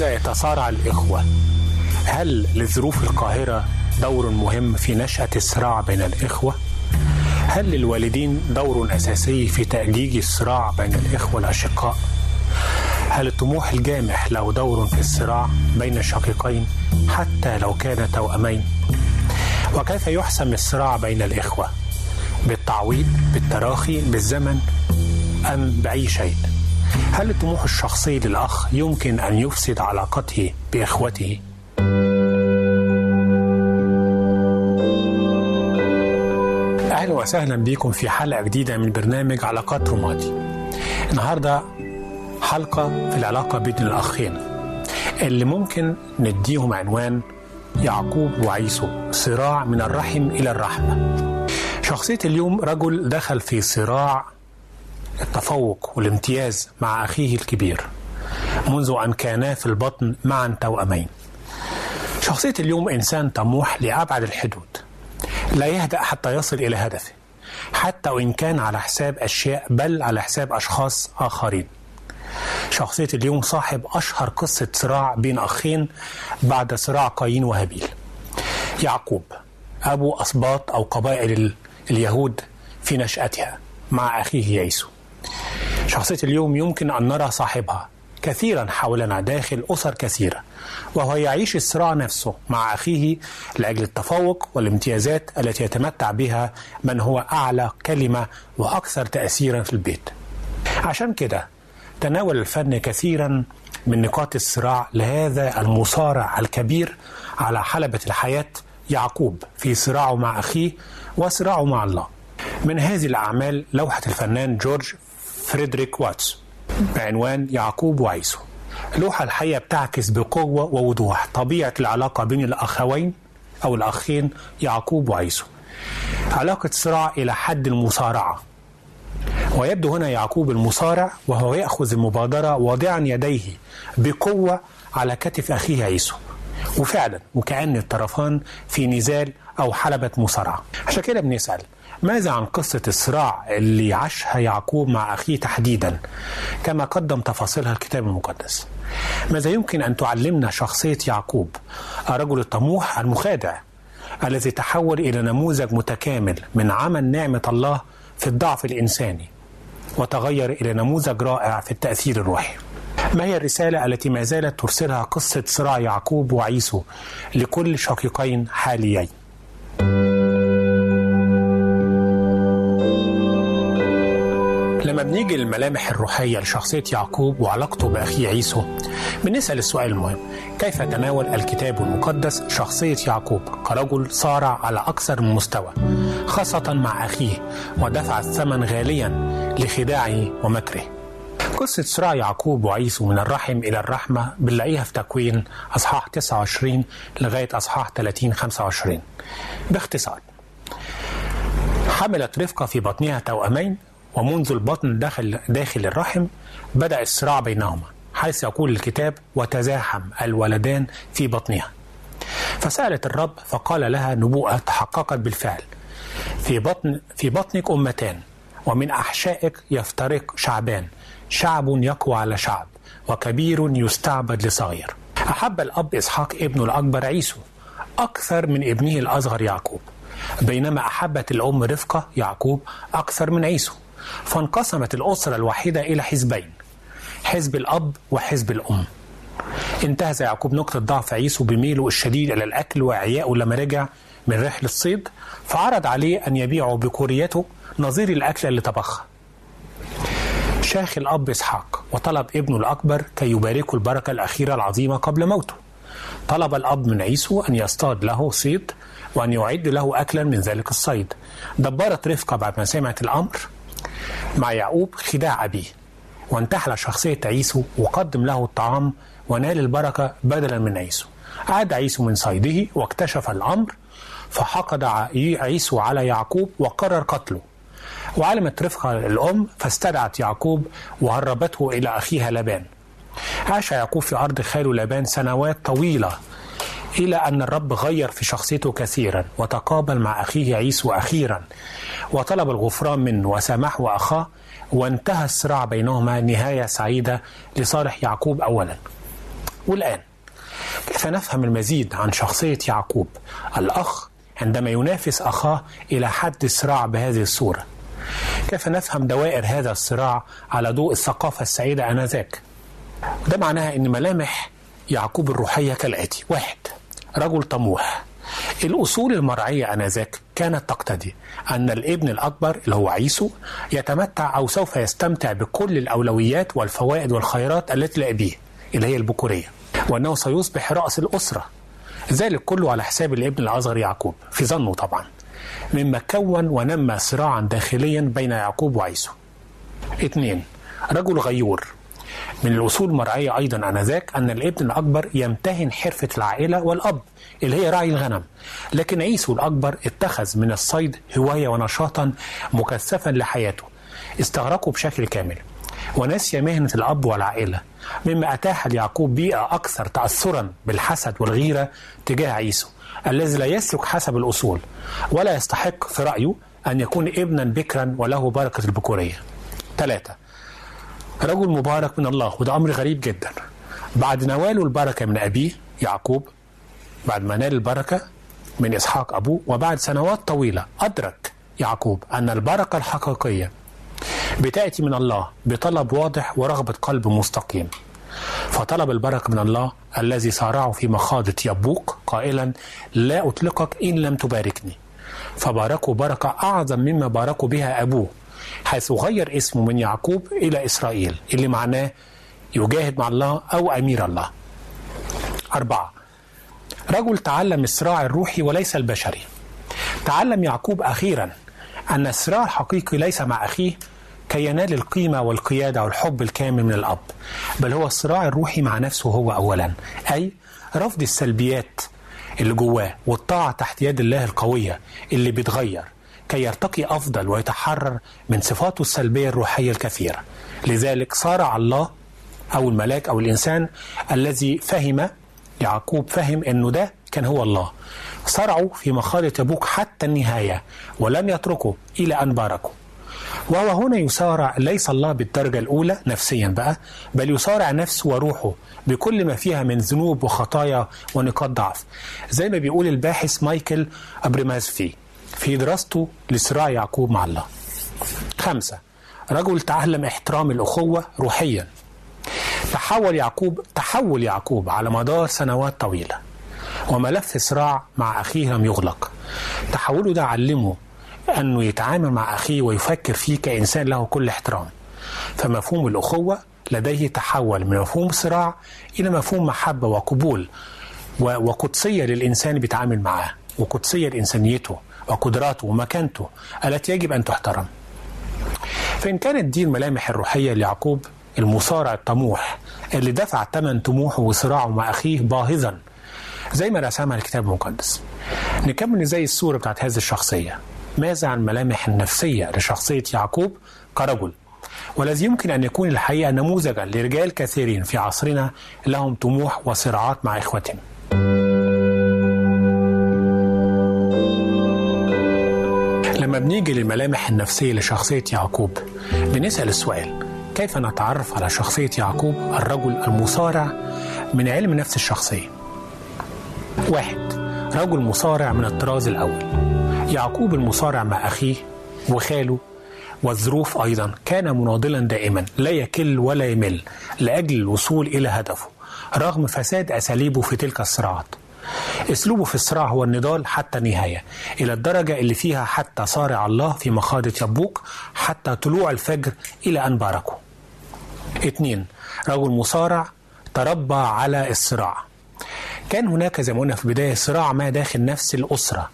لماذا يتصارع الإخوة؟ هل لظروف القاهرة دور مهم في نشأة الصراع بين الإخوة؟ هل للوالدين دور أساسي في تأجيج الصراع بين الإخوة الأشقاء؟ هل الطموح الجامح له دور في الصراع بين الشقيقين حتى لو كان توأمين؟ وكيف يحسم الصراع بين الإخوة؟ بالتعويض، بالتراخي، بالزمن أم بأي شيء؟ هل الطموح الشخصي للأخ يمكن أن يفسد علاقته بإخوته؟ أهلا وسهلا بكم في حلقة جديدة من برنامج علاقات رمادي النهاردة حلقة في العلاقة بين الأخين. اللي ممكن نديهم عنوان يعقوب وعيسو صراع من الرحم إلى الرحمة. شخصية اليوم رجل دخل في صراع التفوق والامتياز مع أخيه الكبير منذ أن كانا في البطن معا توأمين. شخصية اليوم إنسان طموح لأبعد الحدود. لا يهدأ حتى يصل إلى هدفه حتى وإن كان على حساب أشياء بل على حساب أشخاص آخرين. شخصية اليوم صاحب أشهر قصة صراع بين أخين بعد صراع قايين وهابيل. يعقوب أبو أسباط أو قبائل اليهود في نشأتها مع أخيه ييسو. شخصية اليوم يمكن أن نرى صاحبها كثيرا حولنا داخل أسر كثيرة وهو يعيش الصراع نفسه مع أخيه لأجل التفوق والامتيازات التي يتمتع بها من هو أعلى كلمة وأكثر تأثيرا في البيت. عشان كده تناول الفن كثيرا من نقاط الصراع لهذا المصارع الكبير على حلبة الحياة يعقوب في صراعه مع أخيه وصراعه مع الله. من هذه الأعمال لوحة الفنان جورج فريدريك واتس بعنوان يعقوب وعيسو. لوحة الحقيقة بتعكس بقوة ووضوح. طبيعة العلاقة بين الأخوين أو الأخين يعقوب وعيسو. علاقة صراع إلى حد المصارعة. ويبدو هنا يعقوب المصارع وهو يأخذ المبادرة واضعا يديه بقوة على كتف أخيه عيسو. وفعلا وكأن الطرفان في نزال أو حلبة مصارعة. عشان كده بنسأل ماذا عن قصة الصراع اللي عاشها يعقوب مع أخيه تحديدا؟ كما قدم تفاصيلها الكتاب المقدس. ماذا يمكن أن تعلمنا شخصية يعقوب الرجل الطموح المخادع الذي تحول إلى نموذج متكامل من عمل نعمة الله في الضعف الإنساني وتغير إلى نموذج رائع في التأثير الروحي؟ ما هي الرسالة التي ما زالت ترسلها قصة صراع يعقوب وعيسو لكل شقيقين حاليين؟ بنيجي للملامح الروحية لشخصية يعقوب وعلاقته بأخيه عيسو. بنسأل السؤال المهم كيف تناول الكتاب المقدس شخصية يعقوب كرجل صارع على أكثر من مستوى خاصة مع أخيه ودفع الثمن غاليا لخداعه ومكره؟ قصة صراع يعقوب وعيسو من الرحم إلى الرحمة بنلاقيها في تكوين أصحاح 29 لغاية أصحاح 30 25 باختصار حملت رفقة في بطنها توأمين ومنذ البطن داخل داخل الرحم بدأ الصراع بينهما حيث يقول الكتاب وتزاحم الولدان في بطنها. فسألت الرب فقال لها نبوءة تحققت بالفعل. في بطن في بطنك أمتان ومن أحشائك يفترق شعبان. شعب يقوى على شعب وكبير يستعبد لصغير. أحب الأب إسحاق ابنه الأكبر عيسو أكثر من ابنه الأصغر يعقوب بينما أحبت الأم رفقة يعقوب أكثر من عيسو. فانقسمت الأسرة الواحدة إلى حزبين حزب الأب وحزب الأم. انتهز يعقوب نقطة ضعف عيسو بميله الشديد إلى الأكل وإعيائه لما رجع من رحلة الصيد فعرض عليه أن يبيعه بكوريته نظير الأكل اللي طبخها. شاخ الأب إسحاق وطلب ابنه الأكبر كي يباركه البركة الأخيرة العظيمة قبل موته. طلب الأب من عيسو أن يصطاد له صيد وأن يعد له أكلا من ذلك الصيد. دبرت رفقة بعد ما سمعت الأمر مع يعقوب خداع أبيه وانتحل شخصية عيسو وقدم له الطعام ونال البركة بدلا من عيسو. عاد عيسو من صيده واكتشف الأمر فحقد عيسو على يعقوب وقرر قتله. وعلمت رفقة الأم فاستدعت يعقوب وهربته إلى أخيها لبان. عاش يعقوب في أرض خاله لبان سنوات طويلة. إلى أن الرب غير في شخصيته كثيرا وتقابل مع أخيه عيسو أخيرا. وطلب الغفران منه وسامحه أخاه وانتهى الصراع بينهما نهاية سعيدة لصالح يعقوب أولا. والآن كيف نفهم المزيد عن شخصية يعقوب؟ الأخ عندما ينافس أخاه إلى حد الصراع بهذه الصورة. كيف نفهم دوائر هذا الصراع على ضوء الثقافة السعيدة آنذاك؟ ده معناها أن ملامح يعقوب الروحية كالآتي. واحد. رجل طموح. الأصول المرعية آنذاك كانت تقتضي أن الابن الأكبر اللي هو عيسو يتمتع أو سوف يستمتع بكل الأولويات والفوائد والخيرات التي لأبيه اللي هي البكورية وأنه سيصبح رأس الأسرة. ذلك كله على حساب الابن الأصغر يعقوب في ظنه طبعا. مما كون ونمى صراعا داخليا بين يعقوب وعيسو. اثنين رجل غيور. من الأصول المرعية أيضا آنذاك أن الابن الأكبر يمتهن حرفة العائلة والأب اللي هي راعي الغنم. لكن عيسو الأكبر اتخذ من الصيد هواية ونشاطا مكثفا لحياته. استغرقه بشكل كامل. ونسي مهنة الأب والعائلة مما أتاح ليعقوب بيئة أكثر تأثرا بالحسد والغيرة تجاه عيسو الذي لا يسلك حسب الأصول ولا يستحق في رأيه أن يكون ابنا بكرا وله بركة البكورية. ثلاثة رجل مبارك من الله وده أمر غريب جدا. بعد نواله البركة من أبيه يعقوب بعد ما نال البركة من إسحاق أبوه وبعد سنوات طويلة أدرك يعقوب أن البركة الحقيقية بتأتي من الله بطلب واضح ورغبة قلب مستقيم. فطلب البركة من الله الذي صارعه في مخاضة يبوق قائلا لا أطلقك إن لم تباركني فباركوا بركة أعظم مما باركوا بها أبوه. حيث غير اسمه من يعقوب إلى إسرائيل اللي معناه يجاهد مع الله أو أمير الله. أربعة رجل تعلم الصراع الروحي وليس البشري. تعلم يعقوب أخيرا أن الصراع الحقيقي ليس مع أخيه كي ينال القيمة والقيادة والحب الكامل من الأب. بل هو الصراع الروحي مع نفسه هو أولا أي رفض السلبيات اللي جواه والطاعة تحت يد الله القوية اللي بتغير. كي يرتقي أفضل ويتحرر من صفاته السلبية الروحية الكثيرة. لذلك صارع الله أو الملاك أو الإنسان الذي فهم يعقوب فهم أنه ده كان هو الله. صرعوا في مخاض تبوك حتى النهاية ولم يتركوا إلى أن باركوا. وهو هنا يصارع ليس الله بالدرجة الأولى نفسيا بقى بل يصارع نفسه وروحه بكل ما فيها من ذنوب وخطايا ونقاط ضعف. زي ما بيقول الباحث مايكل أبريمازفي في دراسته لصراع يعقوب مع الله. خمسة رجل تعلم احترام الأخوة روحيا. تحول يعقوب تحول يعقوب على مدار سنوات طويلة. وملف صراع مع أخيه لم يغلق. تحوله ده علمه أنه يتعامل مع أخيه ويفكر فيه كإنسان له كل احترام. فمفهوم الأخوة لديه تحول من مفهوم صراع إلى مفهوم محبة وقبول وقدسية للإنسان بيتعامل معاه وقدسية لإنسانيته. وقدراته ومكانته التي يجب أن تحترم. فإن كانت دي الملامح الروحية ليعقوب المصارع الطموح اللي دفع ثمن طموحه وصراعه مع أخيه باهظا زي ما رسمها الكتاب المقدس. نكمل زي الصورة بتاعت هذه الشخصية. ماذا عن الملامح النفسية لشخصية يعقوب كرجل؟ والذي يمكن أن يكون الحقيقة نموذجا لرجال كثيرين في عصرنا لهم طموح وصراعات مع إخوتهم. لما بنيجي للملامح النفسية لشخصية يعقوب. بنسأل السؤال كيف نتعرف على شخصية يعقوب الرجل المصارع من علم نفس الشخصية؟ واحد رجل مصارع من الطراز الأول. يعقوب المصارع مع أخيه وخاله والظروف أيضا كان مناضلا دائما لا يكل ولا يمل لأجل الوصول إلى هدفه رغم فساد أساليبه في تلك الصراعات. اسلوبه في الصراع هو النضال حتى النهاية إلى الدرجة اللي فيها حتى صارع الله في مخاضة يبوك حتى طلوع الفجر إلى أن باركه اثنين رجل مصارع تربى على الصراع. كان هناك زي ما قلنا في البداية صراع ما داخل نفس الأسرة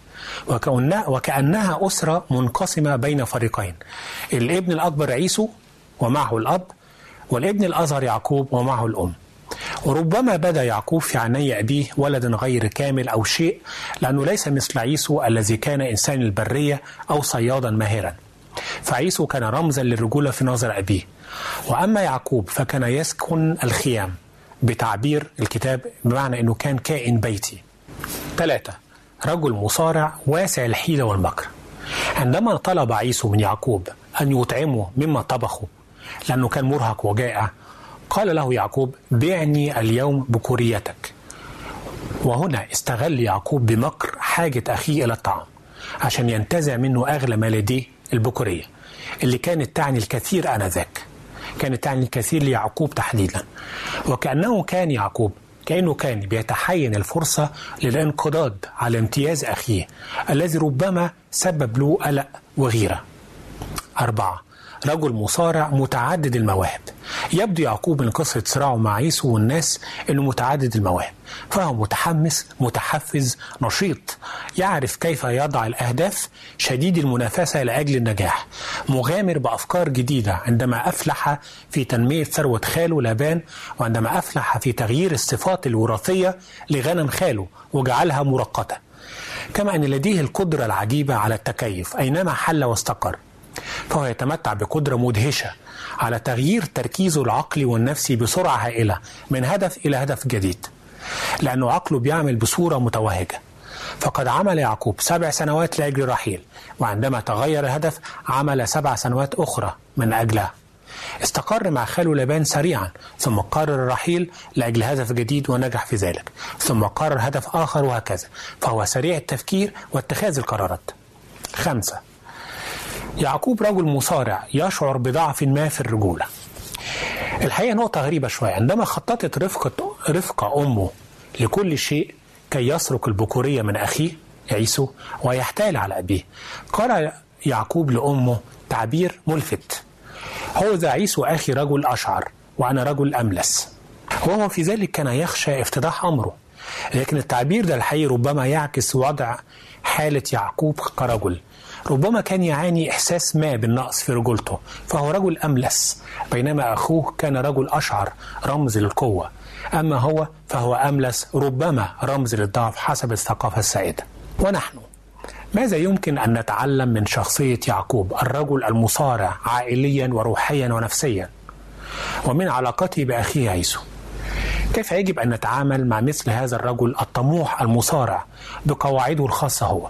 وكأنها, وكأنها أسرة منقسمة بين فريقين الابن الأكبر عيسو ومعه الأب والابن الأصغر يعقوب ومعه الأم. وربما بدا يعقوب في عيني أبيه ولدا غير كامل أو شيء لأنه ليس مثل عيسو الذي كان إنسان البرية أو صيادا ماهرا. فعيسو كان رمزا للرجولة في نظر أبيه. وأما يعقوب فكان يسكن الخيام بتعبير الكتاب بمعنى أنه كان كائن بيتي. ثلاثة رجل مصارع واسع الحيلة والمكر. عندما طلب عيسو من يعقوب أن يطعمه مما طبخه لأنه كان مرهق وجائع قال له يعقوب بعني اليوم بكوريتك وهنا استغل يعقوب بمكر حاجة أخيه إلى الطعام عشان ينتزع منه أغلى ما لديه البكورية اللي كانت تعني الكثير آنذاك. كانت تعني الكثير ليعقوب تحديدا. وكأنه كان يعقوب كأنه كان بيتحين الفرصة للانقضاض على امتياز أخيه الذي ربما سبب له قلق وغيرة. أربعة رجل مصارع متعدد المواهب يبدو يعقوب من قصة صراعه مع عيسو والناس أنه متعدد المواهب فهو متحمس متحفز نشيط. يعرف كيف يضع الأهداف شديد المنافسة لأجل النجاح. مغامر بأفكار جديدة عندما أفلح في تنمية ثروة خاله لابان وعندما أفلح في تغيير الصفات الوراثية لغنم خاله وجعلها مرقته كما أن لديه القدرة العجيبة على التكيف أينما حل واستقر. فهو يتمتع بقدرة مدهشة على تغيير تركيزه العقلي والنفسي بسرعة هائلة من هدف إلى هدف جديد. لأنه عقله بيعمل بصورة متوهجة. فقد عمل يعقوب سبع سنوات لأجل رحيل وعندما تغير الهدف عمل سبع سنوات أخرى من أجلها. استقر مع خاله لابان سريعا ثم قرر الرحيل لأجل هدف جديد ونجح في ذلك. ثم قرر هدف آخر وهكذا فهو سريع التفكير واتخاذ القرارات. خمسة يعقوب رجل مصارع يشعر بضعف ما في الرجولة. الحقيقة نقطة غريبة شوية. عندما خططت رفقة, رفقة أمه لكل شيء كي يسرق البكورية من أخيه عيسو ويحتال على أبيه قال يعقوب لأمه تعبير ملفت. هو ذا عيسو أخي رجل أشعر وأنا رجل أملس. وهو في ذلك كان يخشى افتضاح أمره. لكن التعبير ده الحقيقي ربما يعكس وضع حالة يعقوب كرجل. ربما كان يعاني إحساس ما بالنقص في رجولته فهو رجل أملس بينما أخوه كان رجل أشعر رمز للقوة. أما هو فهو أملس ربما رمز للضعف حسب الثقافة السائدة. ونحن ماذا يمكن أن نتعلم من شخصية يعقوب الرجل المصارع عائليا وروحيا ونفسيا؟ ومن علاقته بأخيه عيسو. كيف يجب أن نتعامل مع مثل هذا الرجل الطموح المصارع بقواعده الخاصة هو؟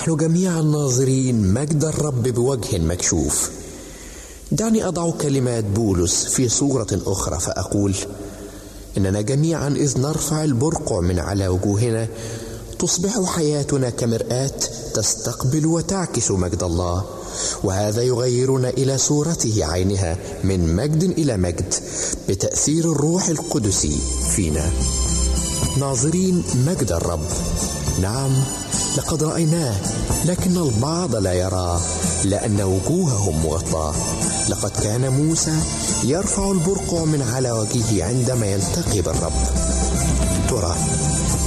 ونحن جميعا ناظرين مجد الرب بوجه مكشوف. دعني أضع كلمات بولس في صورة أخرى فأقول إننا جميعا إذ نرفع البرقع من على وجوهنا تصبح حياتنا كمرآة تستقبل وتعكس مجد الله وهذا يغيرنا إلى صورته عينها من مجد إلى مجد بتأثير الروح القدس فينا. ناظرين مجد الرب. نعم. لقد رأيناه لكن البعض لا يراه لأن وجوههم مغطاه لقد كان موسى يرفع البرقع من على وجهه عندما يلتقي بالرب ترى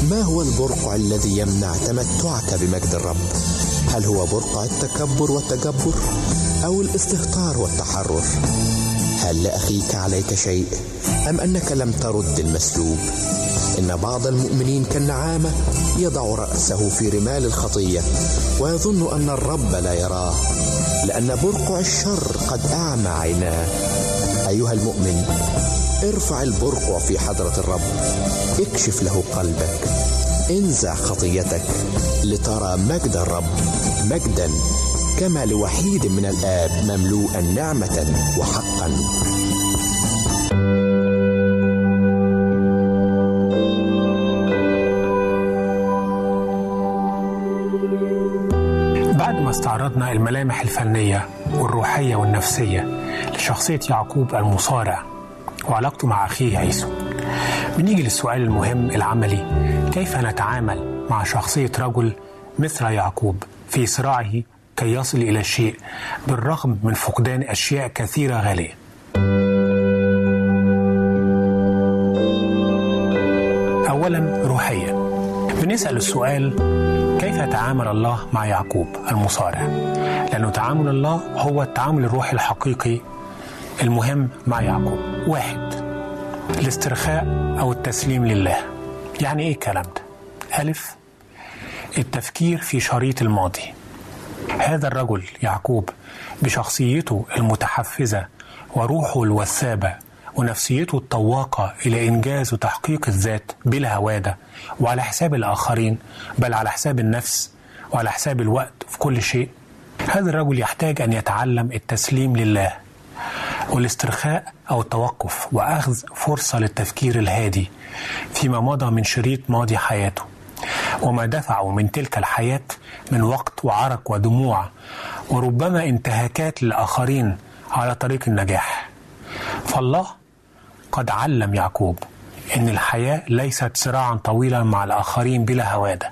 ما هو البرقع الذي يمنع تمتعك بمجد الرب؟ هل هو برقع التكبر والتجبر أو الاستهتار والتحرر؟ هل لأخيك عليك شيء أم أنك لم ترد المسلوب؟ إن بعض المؤمنين كالنعامة يضع رأسه في رمال الخطية ويظن أن الرب لا يراه لأن برقع الشر قد أعمى عيناه. أيها المؤمن ارفع البرقع في حضرة الرب. اكشف له قلبك. انزع خطيتك لترى مجد الرب. مجدا كما لوحيد من الآب مملوءا نعمة وحقا. استعرضنا الملامح الفنية والروحية والنفسية لشخصية يعقوب المصارع. وعلاقته مع أخيه عيسو. بنيجي للسؤال المهم العملي. كيف نتعامل مع شخصية رجل مثل يعقوب في صراعه كي يصل إلى الشيء بالرغم من فقدان أشياء كثيرة غالية؟ أولا روحيا بنسأل السؤال تعامل الله مع يعقوب المصارع. لأنه تعامل الله هو التعامل الروحي الحقيقي المهم مع يعقوب. واحد الاسترخاء أو التسليم لله. يعني إيه الكلام ده؟ ألف التفكير في شريط الماضي. هذا الرجل يعقوب بشخصيته المتحفزة وروحه الوثابة ونفسيته الطواقة إلى إنجاز وتحقيق الذات بلا هوادة وعلى حساب الآخرين بل على حساب النفس وعلى حساب الوقت في كل شيء. هذا الرجل يحتاج أن يتعلم التسليم لله والاسترخاء أو التوقف وأخذ فرصة للتفكير الهادي فيما مضى من شريط ماضي حياته. وما دفعه من تلك الحياة من وقت وعرق ودموع وربما انتهاكات للآخرين على طريق النجاح. فالله قد علم يعقوب إن الحياة ليست صراعا طويلا مع الآخرين بلا هوادة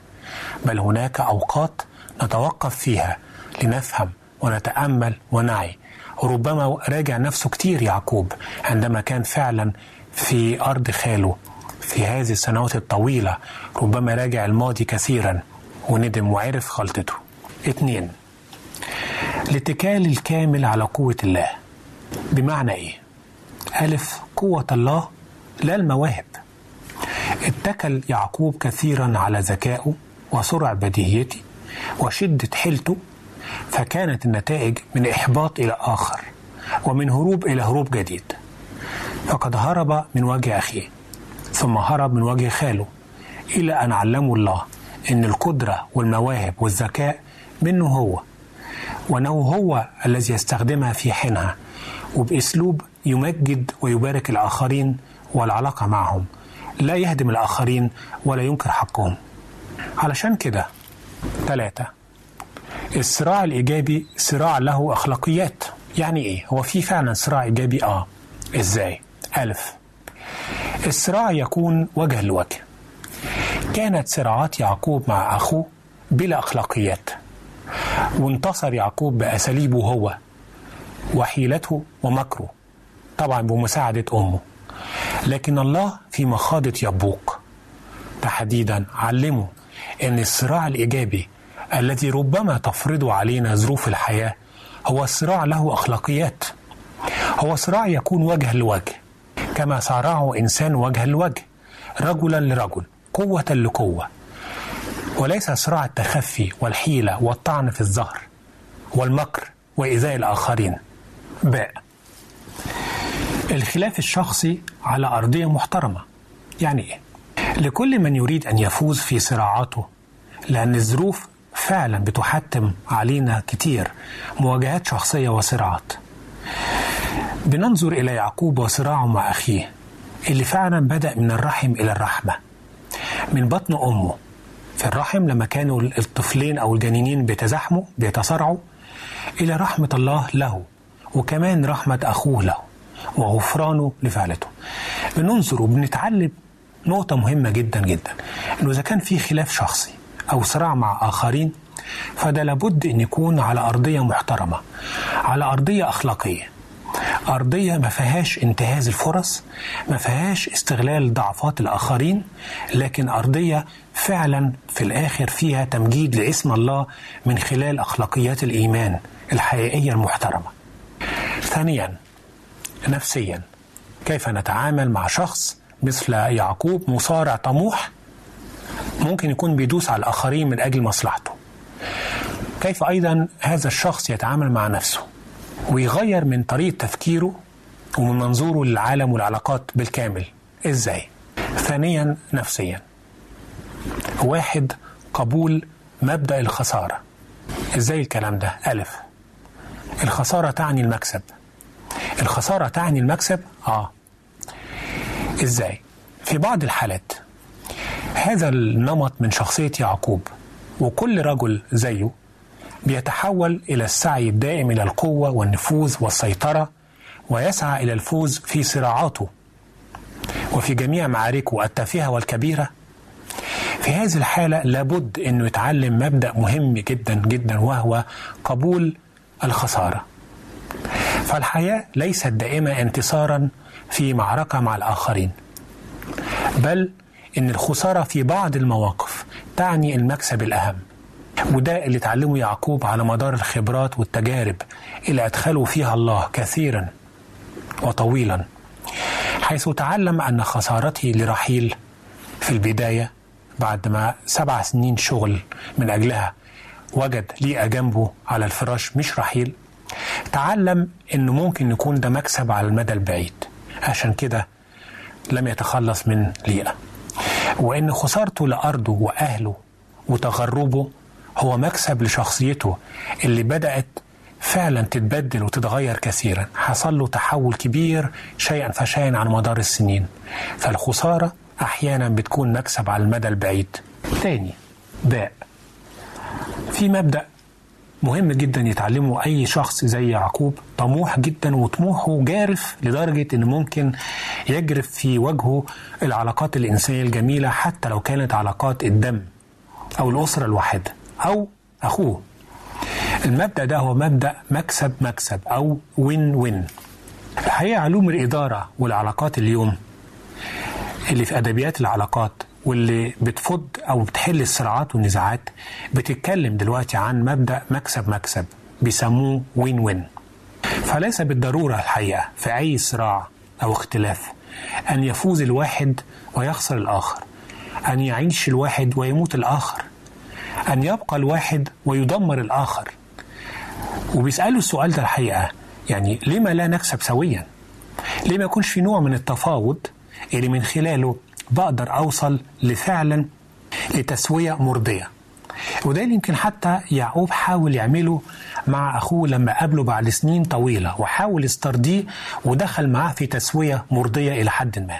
بل هناك أوقات نتوقف فيها لنفهم ونتأمل ونعي. وربما راجع نفسه كتير يعقوب عندما كان فعلا في أرض خاله في هذه السنوات الطويلة. ربما راجع الماضي كثيرا وندم وعرف غلطته. اتنين الاتكال الكامل على قوة الله. بمعنى إيه؟ ألف قوة الله لا المواهب. اتكل يعقوب كثيرا على ذكائه وسرع بديهيته وشدة حيلته فكانت النتائج من إحباط إلى آخر ومن هروب إلى هروب جديد. فقد هرب من وجه أخيه ثم هرب من وجه خاله إلى أن علمه الله أن القدرة والمواهب والذكاء منه هو وأنه هو الذي يستخدمها في حينها. وبأسلوب يمجد ويبارك الآخرين والعلاقة معهم. لا يهدم الآخرين ولا ينكر حقهم. علشان كده ثلاثة الصراع الإيجابي صراع له أخلاقيات. يعني إيه؟ هو في فعلا صراع إيجابي؟ آه. إزاي؟ ألف الصراع يكون وجه لوجه كانت صراعات يعقوب مع أخوه بلا أخلاقيات. وانتصر يعقوب بأساليبه هو. وحيلته ومكره طبعا بمساعدة أمه. لكن الله في مخاضة يبوق تحديدا علمه أن الصراع الإيجابي الذي ربما تفرضه علينا ظروف الحياة هو صراع له أخلاقيات. هو صراع يكون وجها لوجه كما صارعه إنسان وجها لوجه رجلا لرجل قوة لقوة. وليس صراع التخفي والحيلة والطعن في الظهر والمكر وإيذاء الآخرين. باء الخلاف الشخصي على أرضية محترمة. يعني إيه؟ لكل من يريد أن يفوز في صراعاته لأن الظروف فعلا بتحتم علينا كتير مواجهات شخصية وصراعات. بننظر إلى يعقوب وصراعه مع أخيه اللي فعلا بدأ من الرحم إلى الرحمة. من بطن أمه. في الرحم لما كانوا الطفلين أو الجنينين بيتزاحموا بيتصارعوا إلى رحمة الله له. وكمان رحمة أخوه له وغفرانه لفعلته. بننظر وبنتعلم نقطة مهمة جدا جدا إنه إذا كان في خلاف شخصي أو صراع مع آخرين فده لابد أن يكون على أرضية محترمة على أرضية أخلاقية. أرضية ما فيهاش انتهاز الفرص ما فيهاش استغلال ضعفات الآخرين لكن أرضية فعلا في الآخر فيها تمجيد لاسم الله من خلال أخلاقيات الإيمان الحقيقية المحترمة. ثانيا نفسيا كيف نتعامل مع شخص مثل يعقوب مصارع طموح؟ ممكن يكون بيدوس على الآخرين من أجل مصلحته. كيف أيضا هذا الشخص يتعامل مع نفسه؟ ويغير من طريقة تفكيره ومن منظوره للعالم والعلاقات بالكامل. إزاي؟ ثانيا نفسيا. واحد قبول مبدأ الخسارة. إزاي الكلام ده؟ ألف. الخسارة تعني المكسب الخسارة تعني المكسب؟ آه إزاي؟ في بعض الحالات هذا النمط من شخصية يعقوب وكل رجل زيه بيتحول إلى السعي الدائم إلى القوة والنفوذ والسيطرة ويسعى إلى الفوز في صراعاته وفي جميع معاركه التافهة والكبيرة في هذه الحالة لابد أنه يتعلم مبدأ مهم جدا جدا وهو قبول الخسارة. فالحياة ليست دائما انتصارا في معركة مع الآخرين بل إن الخسارة في بعض المواقف تعني المكسب الأهم وده اللي اتعلمه يعقوب على مدار الخبرات والتجارب اللي ادخله فيها الله كثيرا وطويلا حيث تعلم أن خسارته لرحيل في البداية بعد ما سبع سنين شغل من أجلها وجد ليئة جنبه على الفراش مش رحيل تعلم انه ممكن يكون ده مكسب على المدى البعيد. عشان كده لم يتخلص من ليئة. وإن خسارته لأرضه وأهله وتغربه هو مكسب لشخصيته اللي بدأت فعلا تتبدل وتتغير كثيرا. حصل له تحول كبير شيئا فشيئا على مدار السنين. فالخسارة أحيانا بتكون مكسب على المدى البعيد. تاني باء. في مبدأ مهم جدا يتعلمه أي شخص زي يعقوب. طموح جدا وطموحه جارف لدرجة إن ممكن يجرف في وجهه العلاقات الإنسانية الجميلة حتى لو كانت علاقات الدم أو الأسرة الواحدة أو أخوه. المبدأ ده هو مبدأ مكسب مكسب أو وين وين الحقيقة علوم الإدارة والعلاقات اليوم اللي في أدبيات العلاقات واللي بتفض أو بتحل الصراعات والنزاعات بتتكلم دلوقتي عن مبدأ مكسب مكسب بيسموه وين وين فليس بالضرورة الحقيقة في أي صراع أو اختلاف أن يفوز الواحد ويخسر الآخر أن يعيش الواحد ويموت الآخر أن يبقى الواحد ويدمر الآخر. وبيسألوا السؤال ده الحقيقة يعني لما لا نكسب سويا؟ ليه ما يكونش في نوع من التفاوض اللي من خلاله بقدر أوصل لفعلا لتسوية مرضية. وده يمكن حتى يعقوب حاول يعمله مع أخوه لما قابله بعد سنين طويلة وحاول يسترضيه ودخل معاه في تسوية مرضية إلى حد ما.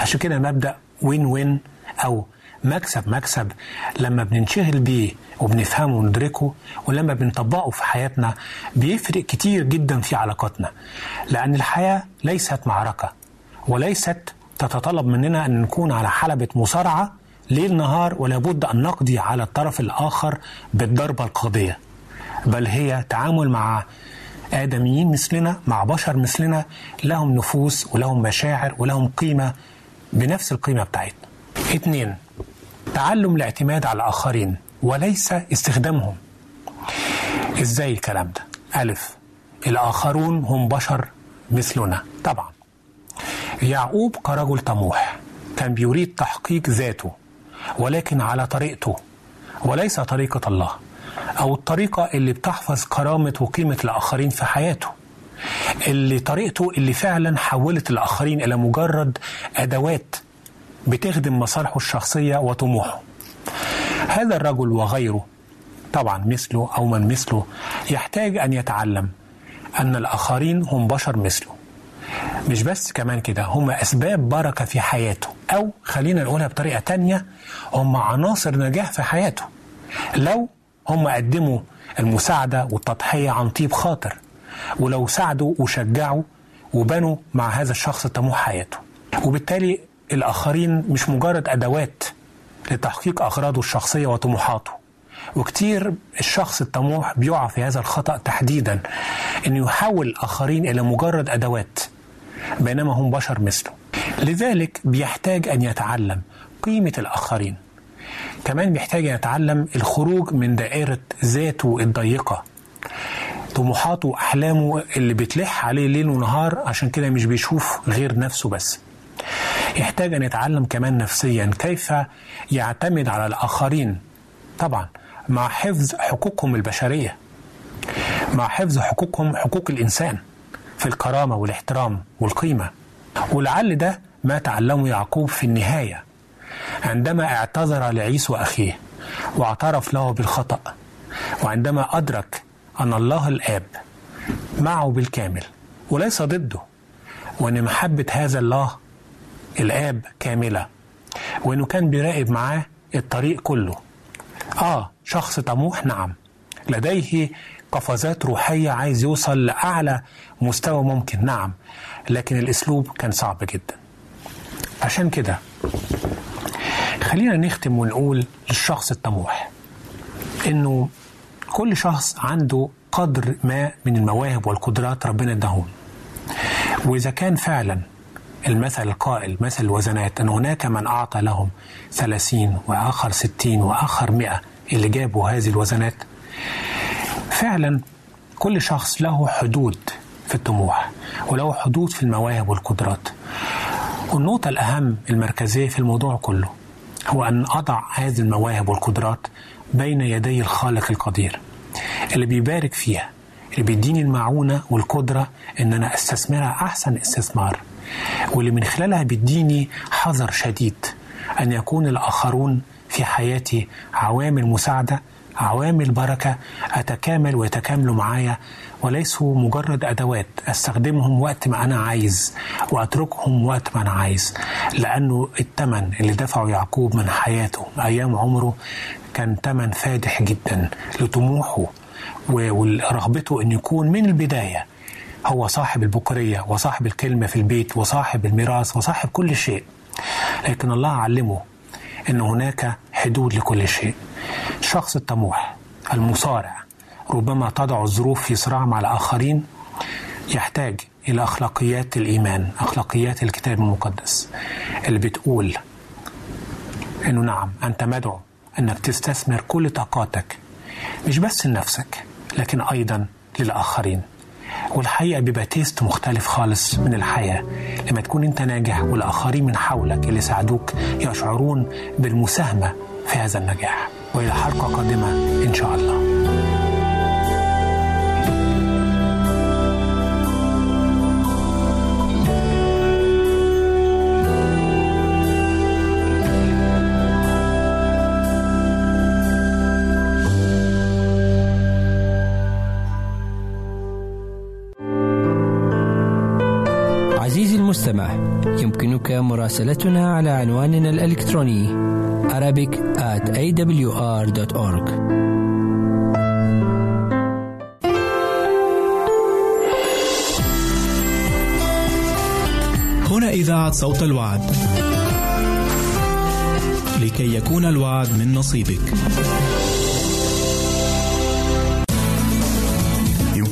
عشان كده مبدأ وين وين أو مكسب مكسب لما بننشغل بيه وبنفهمه وندركه ولما بنطبقه في حياتنا بيفرق كتير جدا في علاقاتنا لأن الحياة ليست معركة وليست تتطلب مننا أن نكون على حلبة مصارعة ليل نهار ولا بد أن نقضي على الطرف الآخر بالضربة القاضية بل هي تعامل مع آدميين مثلنا مع بشر مثلنا لهم نفوس ولهم مشاعر ولهم قيمة بنفس القيمة بتاعتنا. اتنين تعلم الاعتماد على الآخرين وليس استخدامهم. إزاي الكلام ده؟ ألف الآخرون هم بشر مثلنا. طبعا. يعقوب كرجل طموح كان بيريد تحقيق ذاته ولكن على طريقته وليس طريقة الله أو الطريقة اللي بتحفظ كرامة وقيمة الآخرين في حياته. اللي طريقته اللي فعلا حولت الآخرين إلى مجرد أدوات بتخدم مصالحه الشخصية وطموحه. هذا الرجل وغيره طبعا مثله أو من مثله يحتاج أن يتعلم أن الآخرين هم بشر مثله. مش بس كمان كده هم أسباب بركة في حياته أو خلينا نقولها بطريقة تانية هم عناصر نجاح في حياته. لو هم قدموا المساعدة والتضحية عن طيب خاطر ولو ساعدوا وشجعوا وبنوا مع هذا الشخص طموح حياته. وبالتالي الآخرين مش مجرد أدوات لتحقيق أغراضه الشخصية وطموحاته. وكتير الشخص الطموح بيقع في هذا الخطأ تحديدا أنه يحول الآخرين إلى مجرد أدوات بينما هم بشر مثله. لذلك بيحتاج أن يتعلم قيمة الآخرين. كمان بيحتاج أن يتعلم الخروج من دائرة ذاته الضيقة. طموحاته وأحلامه اللي بتلح عليه ليل ونهار عشان كده مش بيشوف غير نفسه بس. يحتاج أن يتعلم كمان نفسيا. كيف يعتمد على الآخرين؟ طبعا مع حفظ حقوقهم البشرية. مع حفظ حقوقهم حقوق الإنسان. في الكرامة والاحترام والقيمة. ولعل ده ما تعلمه يعقوب في النهاية. عندما اعتذر لعيسو أخيه واعترف له بالخطأ وعندما أدرك أن الله الآب معه بالكامل وليس ضده وأن محبة هذا الله الآب كاملة وأنه كان بيراقب معاه الطريق كله. آه شخص طموح نعم. لديه قفزات روحية عايز يوصل لأعلى مستوى ممكن نعم لكن الأسلوب كان صعب جدا. عشان كده خلينا نختم ونقول للشخص الطموح إنه كل شخص عنده قدر ما من المواهب والقدرات ربنا اداهم وإذا كان فعلا المثل القائل مثل الوزنات أن هناك من أعطى لهم ثلاثين وآخر ستين وآخر مئة اللي جابوا هذه الوزنات فعلا كل شخص له حدود في الطموح وله حدود في المواهب والقدرات. والنقطة الأهم المركزية في الموضوع كله هو أن أضع هذه المواهب والقدرات بين يدي الخالق القدير اللي بيبارك فيها اللي بيديني المعونة والقدرة إن أنا أستثمرها أحسن استثمار واللي من خلالها بيديني حذر شديد أن يكون الآخرون في حياتي عوامل مساعدة عوامل بركة أتكامل ويتكاملوا معايا وليسوا مجرد أدوات. أستخدمهم وقت ما أنا عايز وأتركهم وقت ما أنا عايز لأنه الثمن اللي دفعه يعقوب من حياته أيام عمره كان ثمن فادح جدا لطموحه ورغبته أن يكون من البداية. هو صاحب البكرية وصاحب الكلمة في البيت وصاحب الميراث وصاحب كل شيء. لكن الله علمه أن هناك حدود لكل شيء. الشخص الطموح المصارع. ربما تضع الظروف في صراع مع الآخرين. يحتاج إلى أخلاقيات الإيمان أخلاقيات الكتاب المقدس. اللي بتقول أنه نعم أنت مدعو أنك تستثمر كل طاقاتك مش بس لنفسك لكن أيضا للآخرين. والحقيقة بيبقى تيست مختلف خالص من الحياة. لما تكون أنت ناجح والآخرين من حولك اللي ساعدوك يشعرون بالمساهمة في هذا النجاح. وإلى حلقة قادمة إن شاء الله. يمكنك مراسلتنا على عنواننا الإلكتروني Arabic at awr.org هنا إذاعة صوت الوعد. لكي يكون الوعد من نصيبك.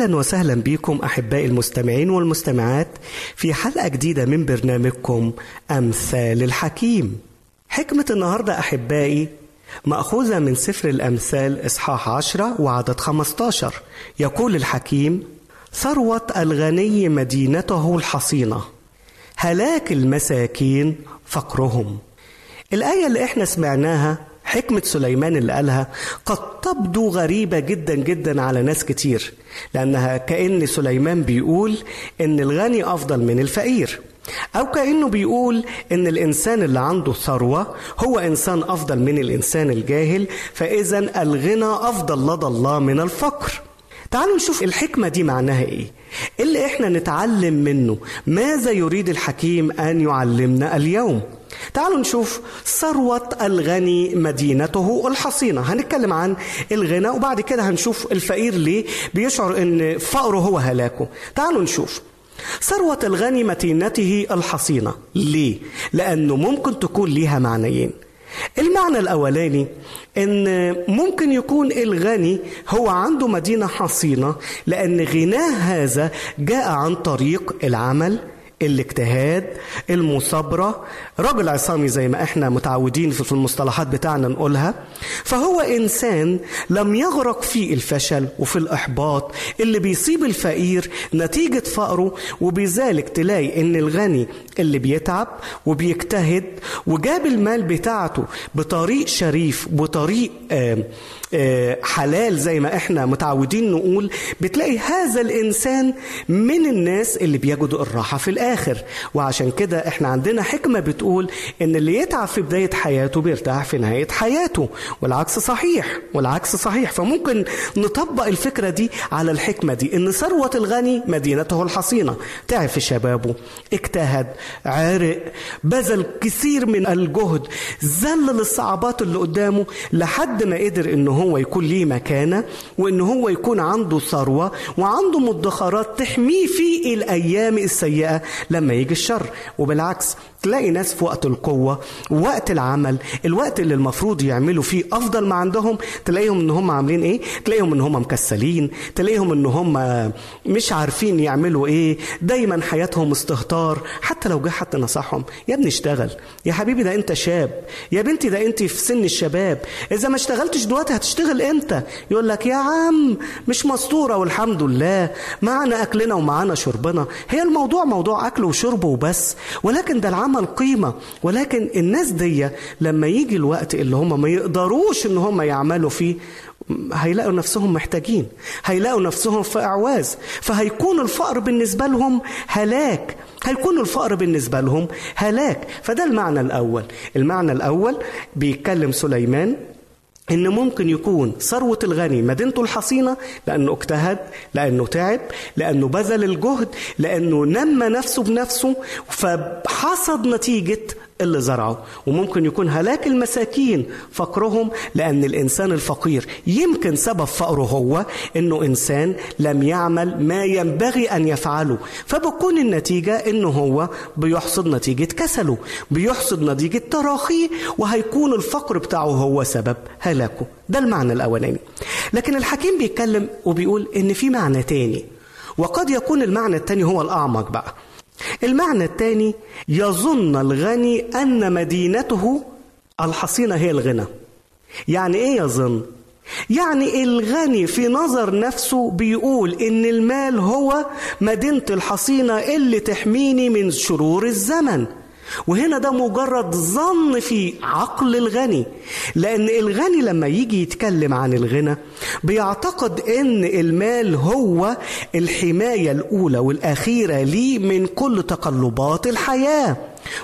أهلا وسهلا بكم أحبائي المستمعين والمستمعات في حلقة جديدة من برنامجكم أمثال الحكيم. حكمة النهاردة أحبائي مأخوذة من سفر الأمثال إصحاح عشرة وعدد 15 يقول الحكيم ثروة الغني مدينته الحصينة هلاك المساكين فقرهم. الآية اللي إحنا سمعناها حكمة سليمان اللي قالها قد تبدو غريبة جدا جدا على ناس كتير لأنها كأن سليمان بيقول إن الغني أفضل من الفقير أو كأنه بيقول إن الإنسان اللي عنده ثروة هو إنسان أفضل من الإنسان الجاهل فإذا الغنى أفضل لدى الله من الفقر. تعالوا نشوف الحكمة دي معناها إيه. اللي إحنا نتعلم منه؟ ماذا يريد الحكيم أن يعلمنا اليوم؟ تعالوا نشوف ثروة الغني مدينته الحصينة. هنتكلم عن الغنى وبعد كده هنشوف الفقير ليه بيشعر إن فقره هو هلاكه. تعالوا نشوف ثروة الغني مدينته الحصينة. ليه؟ لأنه ممكن تكون ليها معنيين. المعنى الأولاني إن ممكن يكون الغني هو عنده مدينة حصينة لأن غناه هذا جاء عن طريق العمل الاجتهاد المثابرة رجل عصامي زي ما إحنا متعودين في المصطلحات بتاعنا نقولها. فهو إنسان لم يغرق في الفشل وفي الإحباط. اللي بيصيب الفقير نتيجة فقره وبذلك تلاقي إن الغني اللي بيتعب وبيجتهد وجاب المال بتاعته بطريق شريف بطريق آه آه حلال زي ما إحنا متعودين نقول بتلاقي هذا الإنسان من الناس اللي بيجدوا الراحة في الآخر. وعشان كده إحنا عندنا حكمة بتقول إن اللي يتعب في بداية حياته بيرتاح في نهاية حياته. والعكس صحيح والعكس صحيح. فممكن نطبق الفكرة دي على الحكمة دي. إن ثروة الغني مدينته الحصينة. تعب في شبابه اجتهد عرق بذل كثير من الجهد ذلل الصعوبات اللي قدامه لحد ما قدر إن هو يكون ليه مكانة وإن هو يكون عنده ثروة وعنده مدخرات تحميه في الأيام السيئة لما يجي الشر. وبالعكس تلاقي ناس في وقت القوة وقت العمل الوقت اللي المفروض يعملوا فيه أفضل ما عندهم تلاقيهم إن هم عاملين إيه؟ تلاقيهم إن هم مكسلين تلاقيهم إن هم مش عارفين يعملوا إيه دايما حياتهم استهتار. حتى لو جه حد نصحهم يا ابني اشتغل يا حبيبي ده أنت شاب يا بنتي ده أنت في سن الشباب إذا ما اشتغلتش دلوقتي هتشتغل إمتى؟ يقول لك يا عم مش مستورة والحمد لله معنا أكلنا ومعنا شربنا. هي الموضوع موضوع أكل وشرب وبس ولكن ده العمل عمل قيمة ولكن الناس دي لما يجي الوقت اللي هم ما يقدروش إن هم يعملوا فيه هيلاقوا نفسهم محتاجين هيلاقوا نفسهم في إعواز. فهيكون الفقر بالنسبة لهم هلاك. هيكون الفقر بالنسبة لهم هلاك. فده المعنى الأول. المعنى الأول بيتكلم سليمان إن ممكن يكون ثروة الغني مدينته الحصينة لأنه اجتهد لأنه تعب لأنه بذل الجهد لأنه نمى نفسه بنفسه فحصد نتيجة اللي زرعه وممكن يكون هلاك المساكين فقرهم لأن الإنسان الفقير يمكن سبب فقره هو أنه إنسان لم يعمل ما ينبغي أن يفعله. فبكون النتيجة أنه هو بيحصد نتيجة كسله بيحصد نتيجة تراخيه وهيكون الفقر بتاعه هو سبب هلاكه. ده المعنى الأولاني. لكن الحكيم بيتكلم وبيقول أن في معنى تاني وقد يكون المعنى التاني هو الأعمق بقى. المعنى الثاني يظن الغني أن مدينته الحصينة هي الغنى يعني إيه يظن؟ يعني الغني في نظر نفسه بيقول إن المال هو مدينة الحصينة اللي تحميني من شرور الزمن وهنا ده مجرد ظن في عقل الغني لأن الغني لما يجي يتكلم عن الغنى بيعتقد أن المال هو الحماية الأولى والأخيرة ليه من كل تقلبات الحياة.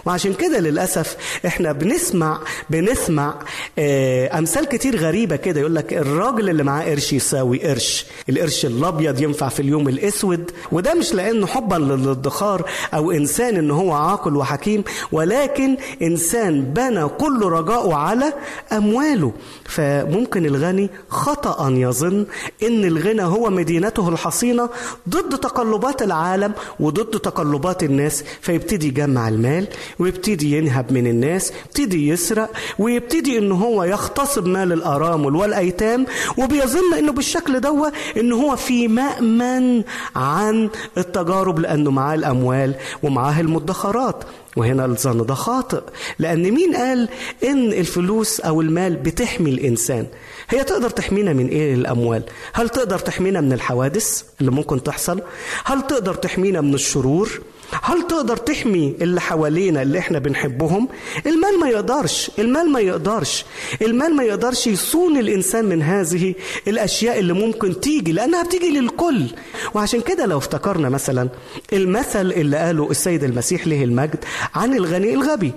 وعشان كده للأسف إحنا بنسمع بنسمع آه أمثال كتير غريبة كده. يقول لك الراجل اللي معاه قرش يساوي قرش. القرش الأبيض ينفع في اليوم الأسود. وده مش لأنه حبا للادخار أو إنسان إن هو عاقل وحكيم ولكن إنسان بنى كل رجاءه على أمواله. فممكن الغني خطأ يظن إن الغنى هو مدينته الحصينة ضد تقلبات العالم وضد تقلبات الناس. فيبتدي يجمع المال ويبتدي ينهب من الناس يبتدي يسرق ويبتدي إن هو يغتصب مال الارامل والأيتام وبيظن إنه بالشكل دوا إن هو في مأمن عن التجارب لأنه معاه الأموال ومعاه المدخرات. وهنا الظن ده خاطئ لأن مين قال إن الفلوس أو المال بتحمي الإنسان؟ هي تقدر تحمينا من إيه الأموال؟ هل تقدر تحمينا من الحوادث اللي ممكن تحصل؟ هل تقدر تحمينا من الشرور؟ هل تقدر تحمي اللي حوالينا اللي إحنا بنحبهم؟ المال ما يقدرش المال ما يقدرش. المال ما يقدرش يصون الإنسان من هذه الأشياء اللي ممكن تيجي لأنها بتيجي للكل. وعشان كده لو افتكرنا مثلا المثل اللي قاله السيد المسيح له المجد عن الغني الغبي.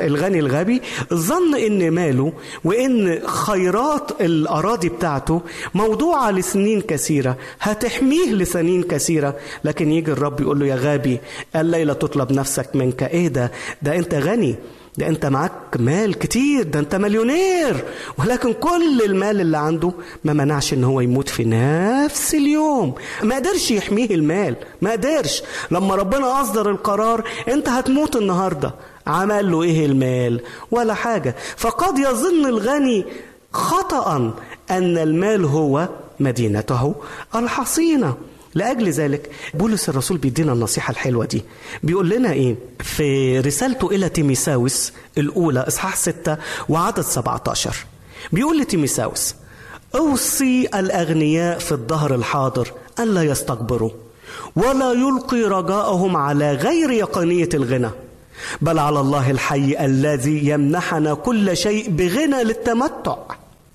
الغني الغبي ظن إن ماله وإن خيرات الأراضي بتاعته موضوعة لسنين كثيرة هتحميه لسنين كثيرة. لكن يجي الرب يقول له يا غبي الليلة تطلب نفسك منك. إيه ده؟ ده أنت غني ده أنت معاك مال كتير ده أنت مليونير. ولكن كل المال اللي عنده ما منعش إن هو يموت في نفس اليوم. ما قدرش يحميه المال ما قدرش. لما ربنا أصدر القرار أنت هتموت النهارده. عمل له إيه المال؟ ولا حاجة. فقد يظن الغني خطأ أن المال هو مدينته الحصينة. لأجل ذلك بولس الرسول بيدينا النصيحة الحلوة دي. بيقول لنا إيه؟ في رسالته إلى تيميساوس الأولى إصحاح 6 وعدد 17 بيقول لتيميساوس أوصي الأغنياء في الظهر الحاضر ألا يستكبروا ولا يلقي رجاءهم على غير يقينية الغنى. بل على الله الحي الذي يمنحنا كل شيء بغنى للتمتع.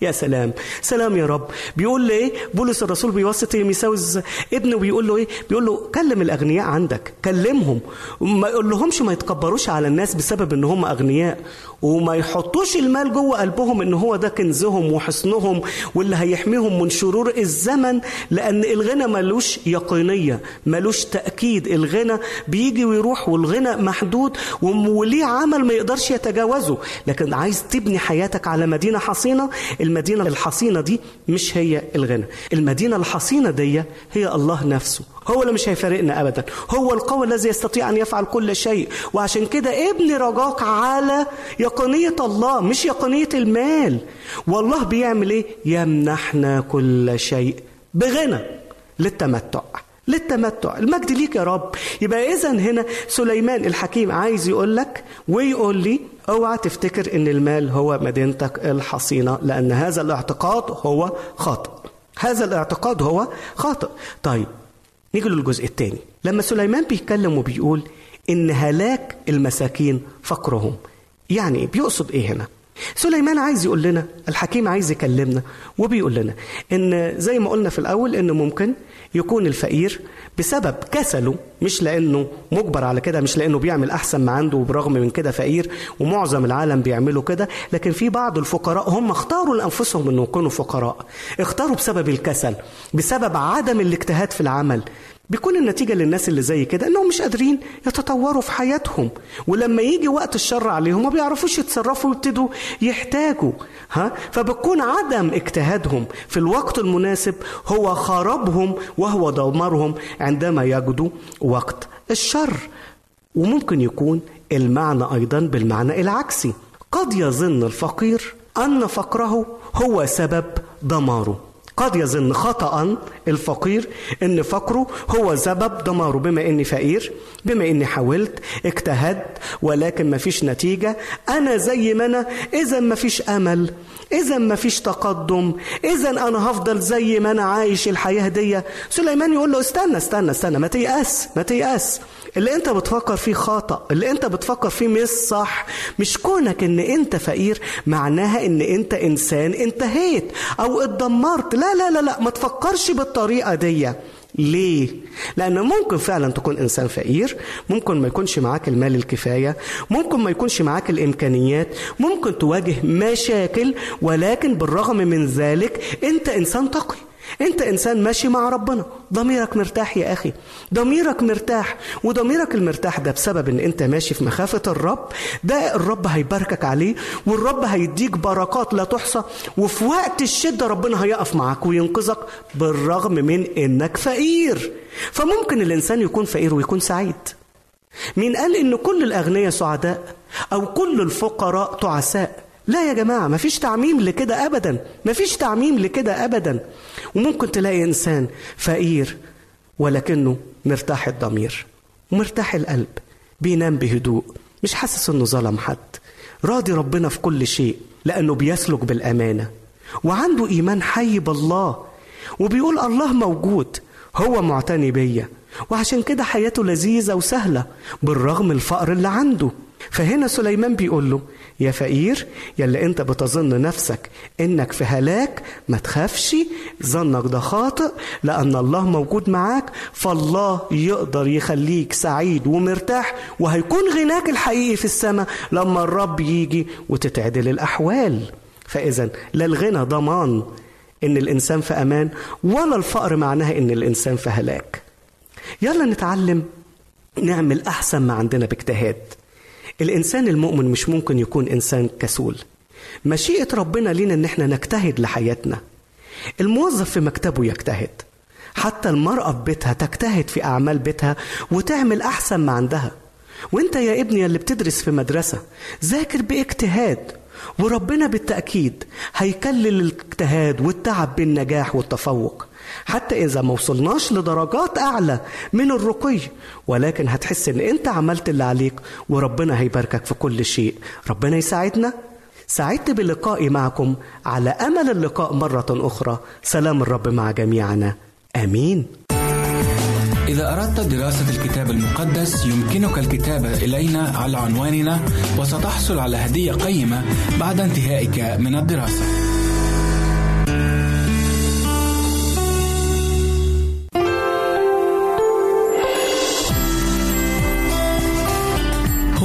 يا سلام. سلام يا رب. بيقول له إيه بولس الرسول بيوصي تيميساوس ابنه بيقول له إيه؟ بيقول له كلم الأغنياء عندك كلمهم. ما يقول لهمش ما يتكبروش على الناس بسبب إن هم أغنياء وما يحطوش المال جوه قلبهم إن هو ده كنزهم وحصنهم واللي هيحميهم من شرور الزمن لأن الغنى ملوش يقينية ملوش تأكيد. الغنى بيجي ويروح والغنى محدود وليه عمل ما يقدرش يتجاوزه. لكن عايز تبني حياتك على مدينة حصينة المدينة الحصينة دي مش هي الغنى. المدينة الحصينة دي هي الله نفسه. هو اللي مش هيفارقنا ابدا. هو القوي الذي يستطيع أن يفعل كل شيء. وعشان كده ابني رجاك على يقينيه الله مش يقينيه المال. والله بيعمل إيه؟ يمنحنا كل شيء بغنى للتمتع. للتمتع. المجد ليك يا رب. يبقى اذا هنا سليمان الحكيم عايز يقول لك ويقول لي اوعى تفتكر إن المال هو مدينتك الحصينة لأن هذا الاعتقاد هو خاطئ. هذا الاعتقاد هو خاطئ. طيب نيجي للجزء الثاني. لما سليمان بيتكلم وبيقول إن هلاك المساكين فقرهم يعني بيقصد إيه هنا؟ سليمان عايز يقول لنا الحكيم عايز يكلمنا وبيقول لنا إن زي ما قلنا في الأول إن ممكن يكون الفقير بسبب كسله مش لأنه مجبر على كده مش لأنه بيعمل أحسن ما عنده وبرغم من كده فقير ومعظم العالم بيعملوا كده لكن في بعض الفقراء هم اختاروا لأنفسهم انه يكونوا فقراء اختاروا بسبب الكسل بسبب عدم الاجتهاد في العمل. بيكون النتيجة للناس اللي زي كده إنهم مش قادرين يتطوروا في حياتهم. ولما يجي وقت الشر عليهم ما بيعرفوش يتصرفوا ويبتدوا يحتاجوا ها؟ فبتكون عدم اجتهادهم في الوقت المناسب هو خرابهم وهو دمارهم عندما يجدوا وقت الشر. وممكن يكون المعنى أيضا بالمعنى العكسي. قد يظن الفقير أن فقره هو سبب دماره. قد يظن خطأ الفقير إن فقره هو سبب دماره بما إني فقير بما إني حاولت اجتهدت ولكن مفيش نتيجة. أنا زي ما أنا إذا مفيش أمل إذا مفيش تقدم إذا أنا هفضل زي ما أنا عايش الحياة دي. سليمان يقول له استنى استنى استنى ما تيأس ما تيأس. اللي أنت بتفكر فيه خطأ اللي أنت بتفكر فيه مش صح. مش كونك إن أنت فقير معناها إن أنت إنسان انتهيت أو اتدمرت. لا لا لا لا ما تفكرش بالطريقة دي ليه؟ لأن ممكن فعلا تكون إنسان فقير، ممكن ما يكونش معاك المال الكفاية، ممكن ما يكونش معاك الإمكانيات، ممكن تواجه مشاكل ولكن بالرغم من ذلك أنت إنسان تقي. انت انسان ماشي مع ربنا. ضميرك مرتاح يا أخي. ضميرك مرتاح. وضميرك المرتاح ده بسبب ان انت ماشي في مخافة الرب. ده الرب هيباركك عليه. والرب هيديك بركات لا تحصى. وفي وقت الشدة ربنا هيقف معاك وينقذك بالرغم من انك فقير. فممكن الانسان يكون فقير ويكون سعيد. مين قال إن كل الأغنياء سعداء؟ أو كل الفقراء تعساء؟ لا يا جماعة مفيش تعميم لكده أبدا. مفيش تعميم لكده أبدا. وممكن تلاقي إنسان فقير ولكنه مرتاح الضمير ومرتاح القلب بينام بهدوء مش حاسس إنه ظلم حد. راضي ربنا في كل شيء لأنه بيسلك بالأمانة وعنده إيمان حي بالله وبيقول الله موجود هو معتني بيا وعشان كده حياته لذيذة وسهلة بالرغم الفقر اللي عنده. فهنا سليمان بيقول له يا فقير يلي انت بتظن نفسك انك في هلاك ما تخافش ظنك ده خاطئ لأن الله موجود معاك فالله يقدر يخليك سعيد ومرتاح وهيكون غناك الحقيقي في السماء لما الرب يجي وتتعدل الأحوال. فإذا لا الغنى ضمان إن الإنسان في أمان ولا الفقر معناها إن الإنسان في هلاك. يلا نتعلم نعمل أحسن ما عندنا باجتهاد. الإنسان المؤمن مش ممكن يكون إنسان كسول. مشيئة ربنا لينا إن إحنا نجتهد لحياتنا. الموظف في مكتبه يجتهد. حتى المرأة في بيتها تجتهد في أعمال بيتها وتعمل أحسن ما عندها. وإنت يا ابني اللي بتدرس في مدرسة ذاكر باجتهاد. وربنا بالتأكيد هيكلل الاجتهاد والتعب بالنجاح والتفوق. حتى إذا ما وصلناش لدرجات أعلى من الرقي. ولكن هتحس إن أنت عملت اللي عليك وربنا هيباركك في كل شيء. ربنا يساعدنا. سعدت بلقائي معكم على أمل اللقاء مرة أخرى. سلام الرب مع جميعنا. آمين. إذا أردت دراسة الكتاب المقدس يمكنك الكتابة إلينا على عنواننا وستحصل على هدية قيمة بعد انتهائك من الدراسة.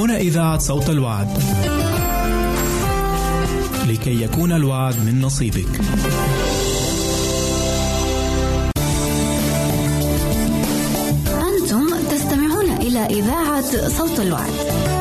هنا إذاعة صوت الوعد. لكي يكون الوعد من نصيبك. أنتم تستمعون إلى إذاعة صوت الوعد.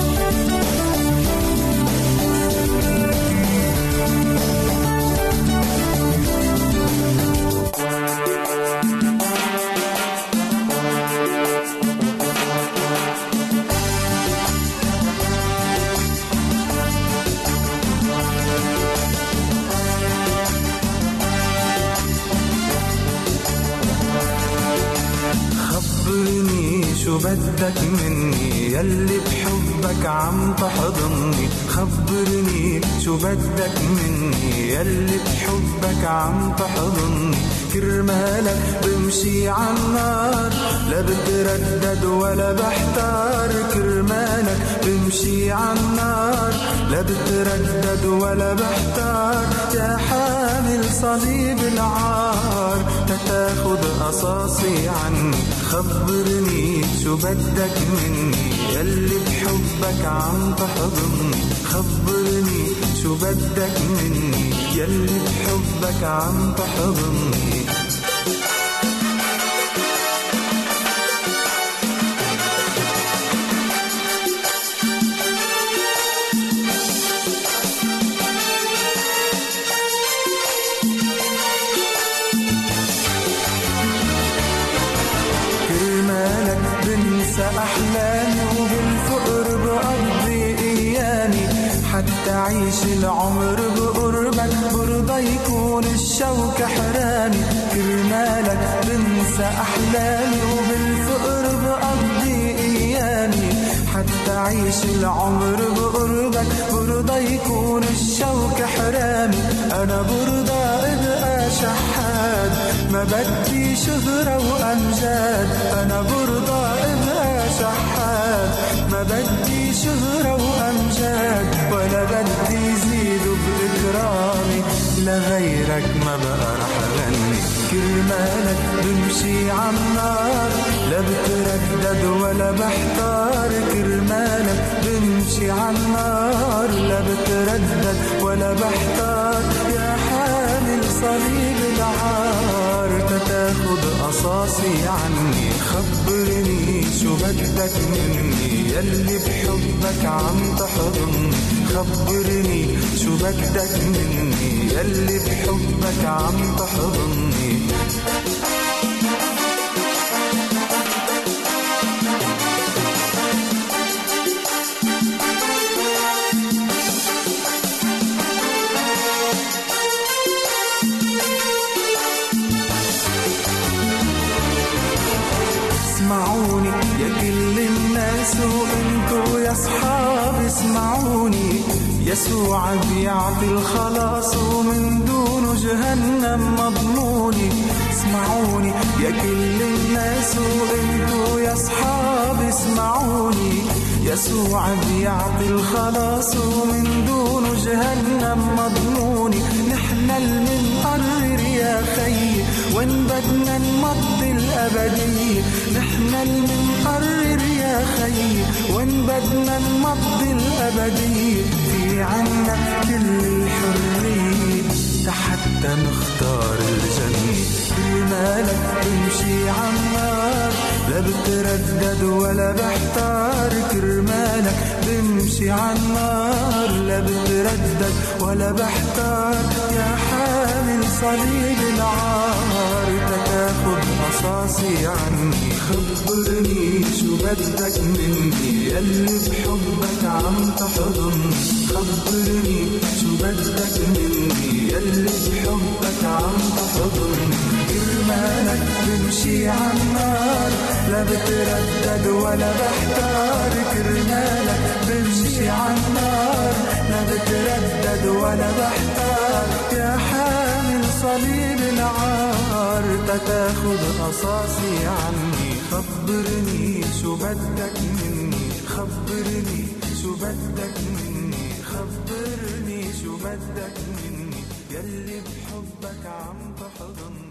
تحضني خبرني شو بدك مني؟ يلي بحبك عم تحضني. كرمالك بمشي عالنار لا بتردد ولا بحتار. كرمالك بمشي عالنار لا بتردد ولا بحتار. يا حامل صليب العار تتاخد قصاصي عني. خبرني شو بدك مني؟ يلي بحبك عم تحضني خبرني شو بدك مني. يلي بحبك عم تحضني. حتى عيش العمر بقربك برضى يكون الشوك حرامي. كرمالك بنسى أحلامي وبالفقر بقضي أيامي. حتى عيش العمر بقربك برضى يكون الشوك حرامي. أنا برضى أبقى شحات ما بدي شهرة وأمجاد. أنا برضى شحات ما بدي شهرة وأمجاد ولا بدي زيدوا بإكرامي لغيرك ما بقى رح غني كرمالك بمشي عالنار لا بتردد ولا بحتار. كرمالك بمشي عالنار لا بتردد ولا بحتار. يا حامل صليب العار. تتاخد قصاصي عني. خبرني شو بدك مني؟ يلي بحبك عم تحضني خبرني شو بدك مني؟ يلي بحبك عم تحضني. الناس وانتوا يا أصحاب اسمعوني. يسوع بيعطي الخلاص ومن دونه جهنم مضموني. اسمعوني يا كل الناس وانتوا يا أصحاب اسمعوني. يسوع بيعطي الخلاص ومن دونه جهنم مضموني. نحن المنقرر يا خي وين بدنا نمضي الأبدية نحن المنقرر يا خي. وين بدنا نمضي الأبدية في عنا كل الحرية حتى نختار الجنة. مالك بمشي عالنار لا بتردد ولا بحتار. كرمالك بمشي عالنار لا بتردد ولا بحتار. يا حامل صليب العار تاخد قصاصي عني. خبرني شو بدك مني؟ يلي بحبك عم تحضن. خبرني شو بدك مني؟ يلي بحبك عم تحضن. كرمالك بمشي عالنار لا بتردد ولا بحتار. كرمالك بمشي عالنار لا بتردد ولا بحتار. صليب العار تتاخد قصاصي عني. خبرني شو بدك مني خبرني شو بدك مني خبرني شو بدك مني. يلي بحبك عم تحضن